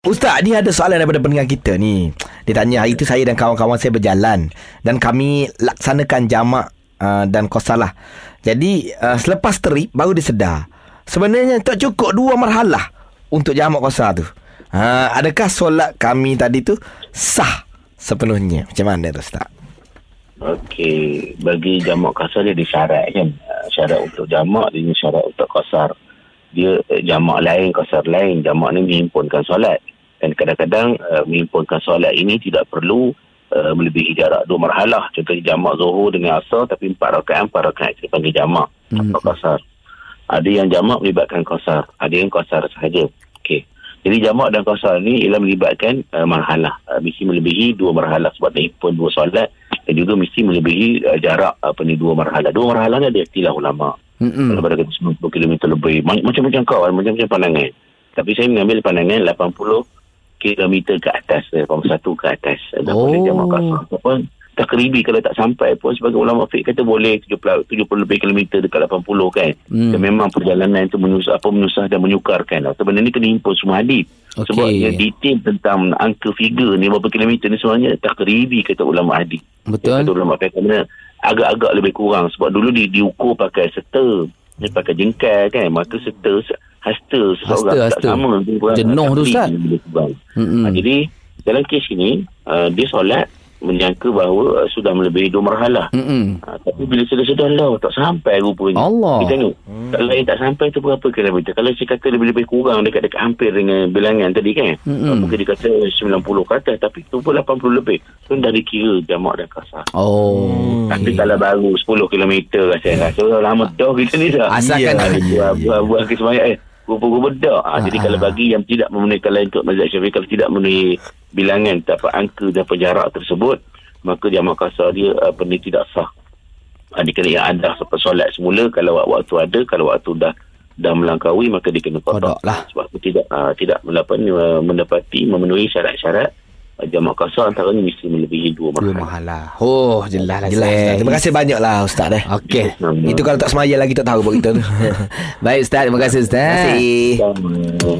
Ustaz, ni ada soalan daripada pendengar kita ni. Dia tanya, hari tu saya dan kawan-kawan saya berjalan dan kami laksanakan jamak uh, dan kosalah. Jadi, uh, selepas terik baru dia sedar. Sebenarnya tak cukup dua marhalah untuk jamak kosar tu. Uh, adakah solat kami tadi tu sah sepenuhnya? Macam mana tu Ustaz? Okey, bagi jamak kasar dia ada syarat kan. Uh, Syarat untuk jamak dia syarat untuk kasar. Dia eh, jamak lain, kasar lain. Jamak ni menghimpunkan solat. Dan kadang-kadang uh, menghimpunkan solat ini tidak perlu uh, melebihi jarak dua marhalah. Contohnya jamak zuhur dengan asar tapi empat rakaat, empat rakaat kita panggil jamak Hmm. atau kasar. Ada yang jamak melibatkan kasar. Ada yang kasar sahaja. Okey. Jadi jamak dan kasar ni ialah melibatkan uh, marhalah. Uh, mesti melebihi dua marhalah sebab himpun dua solat dan juga mesti melebihi uh, jarak apa ni dua marhalah. Dua marhalah ni ada istilah ulama. Kalau kata 90 km lebih. Ma- Macam-macam kau, macam-macam pandangan. Tapi saya mengambil pandangan 80 km ke atas, 81 ke atas. Dah Oh. boleh jamak kasar. Apa? Takribi kalau tak sampai pun sebagai ulama fiqh kata boleh 70, 70 lebih kilometer dekat 80 kan. Hmm. Dan memang perjalanan itu menyusah, apa, menyusah dan menyukarkan. Atau benda ni kena himpun semua hadis. Okey. Sebab dia detail tentang angka figure ni berapa kilometer ni sebenarnya takribi kata ulama hadis. Betul. Kata ulama fiqh agak-agak lebih kurang sebab dulu di, diukur pakai serta. Dia pakai jengkal kan. Maka serta se- hasta seseorang Hasta, tak hasta. sama. Jenuh tu, Ustaz. Ha, jadi dalam kes ini uh, dia solat menyangka bahawa uh, sudah melebihi dua marhalah. Ha, tapi bila sudah sedar lah tak sampai rupanya. Allah. Kita tengok. Hmm. Kalau lain tak sampai tu berapa kilometer? Kalau saya kata lebih-lebih kurang dekat-dekat hampir dengan bilangan tadi kan. Mm-mm. Uh, mungkin dia kata 90 ke atas tapi tu pun 80 lebih. So dah dikira jamak dan kasar. Oh. Tapi kalau baru 10 kilometer saya rasa lama dah kita ni dah. Asalkan- buah buah buah ke semayang eh rupa-rupa dah. Ha, jadi Ah. kalau bagi yang tidak memenuhi kalau untuk mazhab Syafi'i kalau tidak memenuhi bilangan dapat angka dan jarak tersebut maka jamak kasar dia apa ni tidak sah. Ha, dia kena yang ada solat semula kalau wak- waktu ada kalau waktu dah dah melangkaui maka dia kena Kodok kotak lah. sebab apa tidak uh, tidak mendapati, mendapati memenuhi syarat-syarat uh, jamak kasar antaranya mesti melebihi dua Dua marhalah. mahalah. Oh, jelas lah. Jelas Ustaz. Ustaz. Terima kasih banyak lah Ustaz eh. Okey. Sama. Itu kalau tak semaya lagi tak tahu buat kita tu. Baik Ustaz, terima kasih Ustaz. Terima kasih.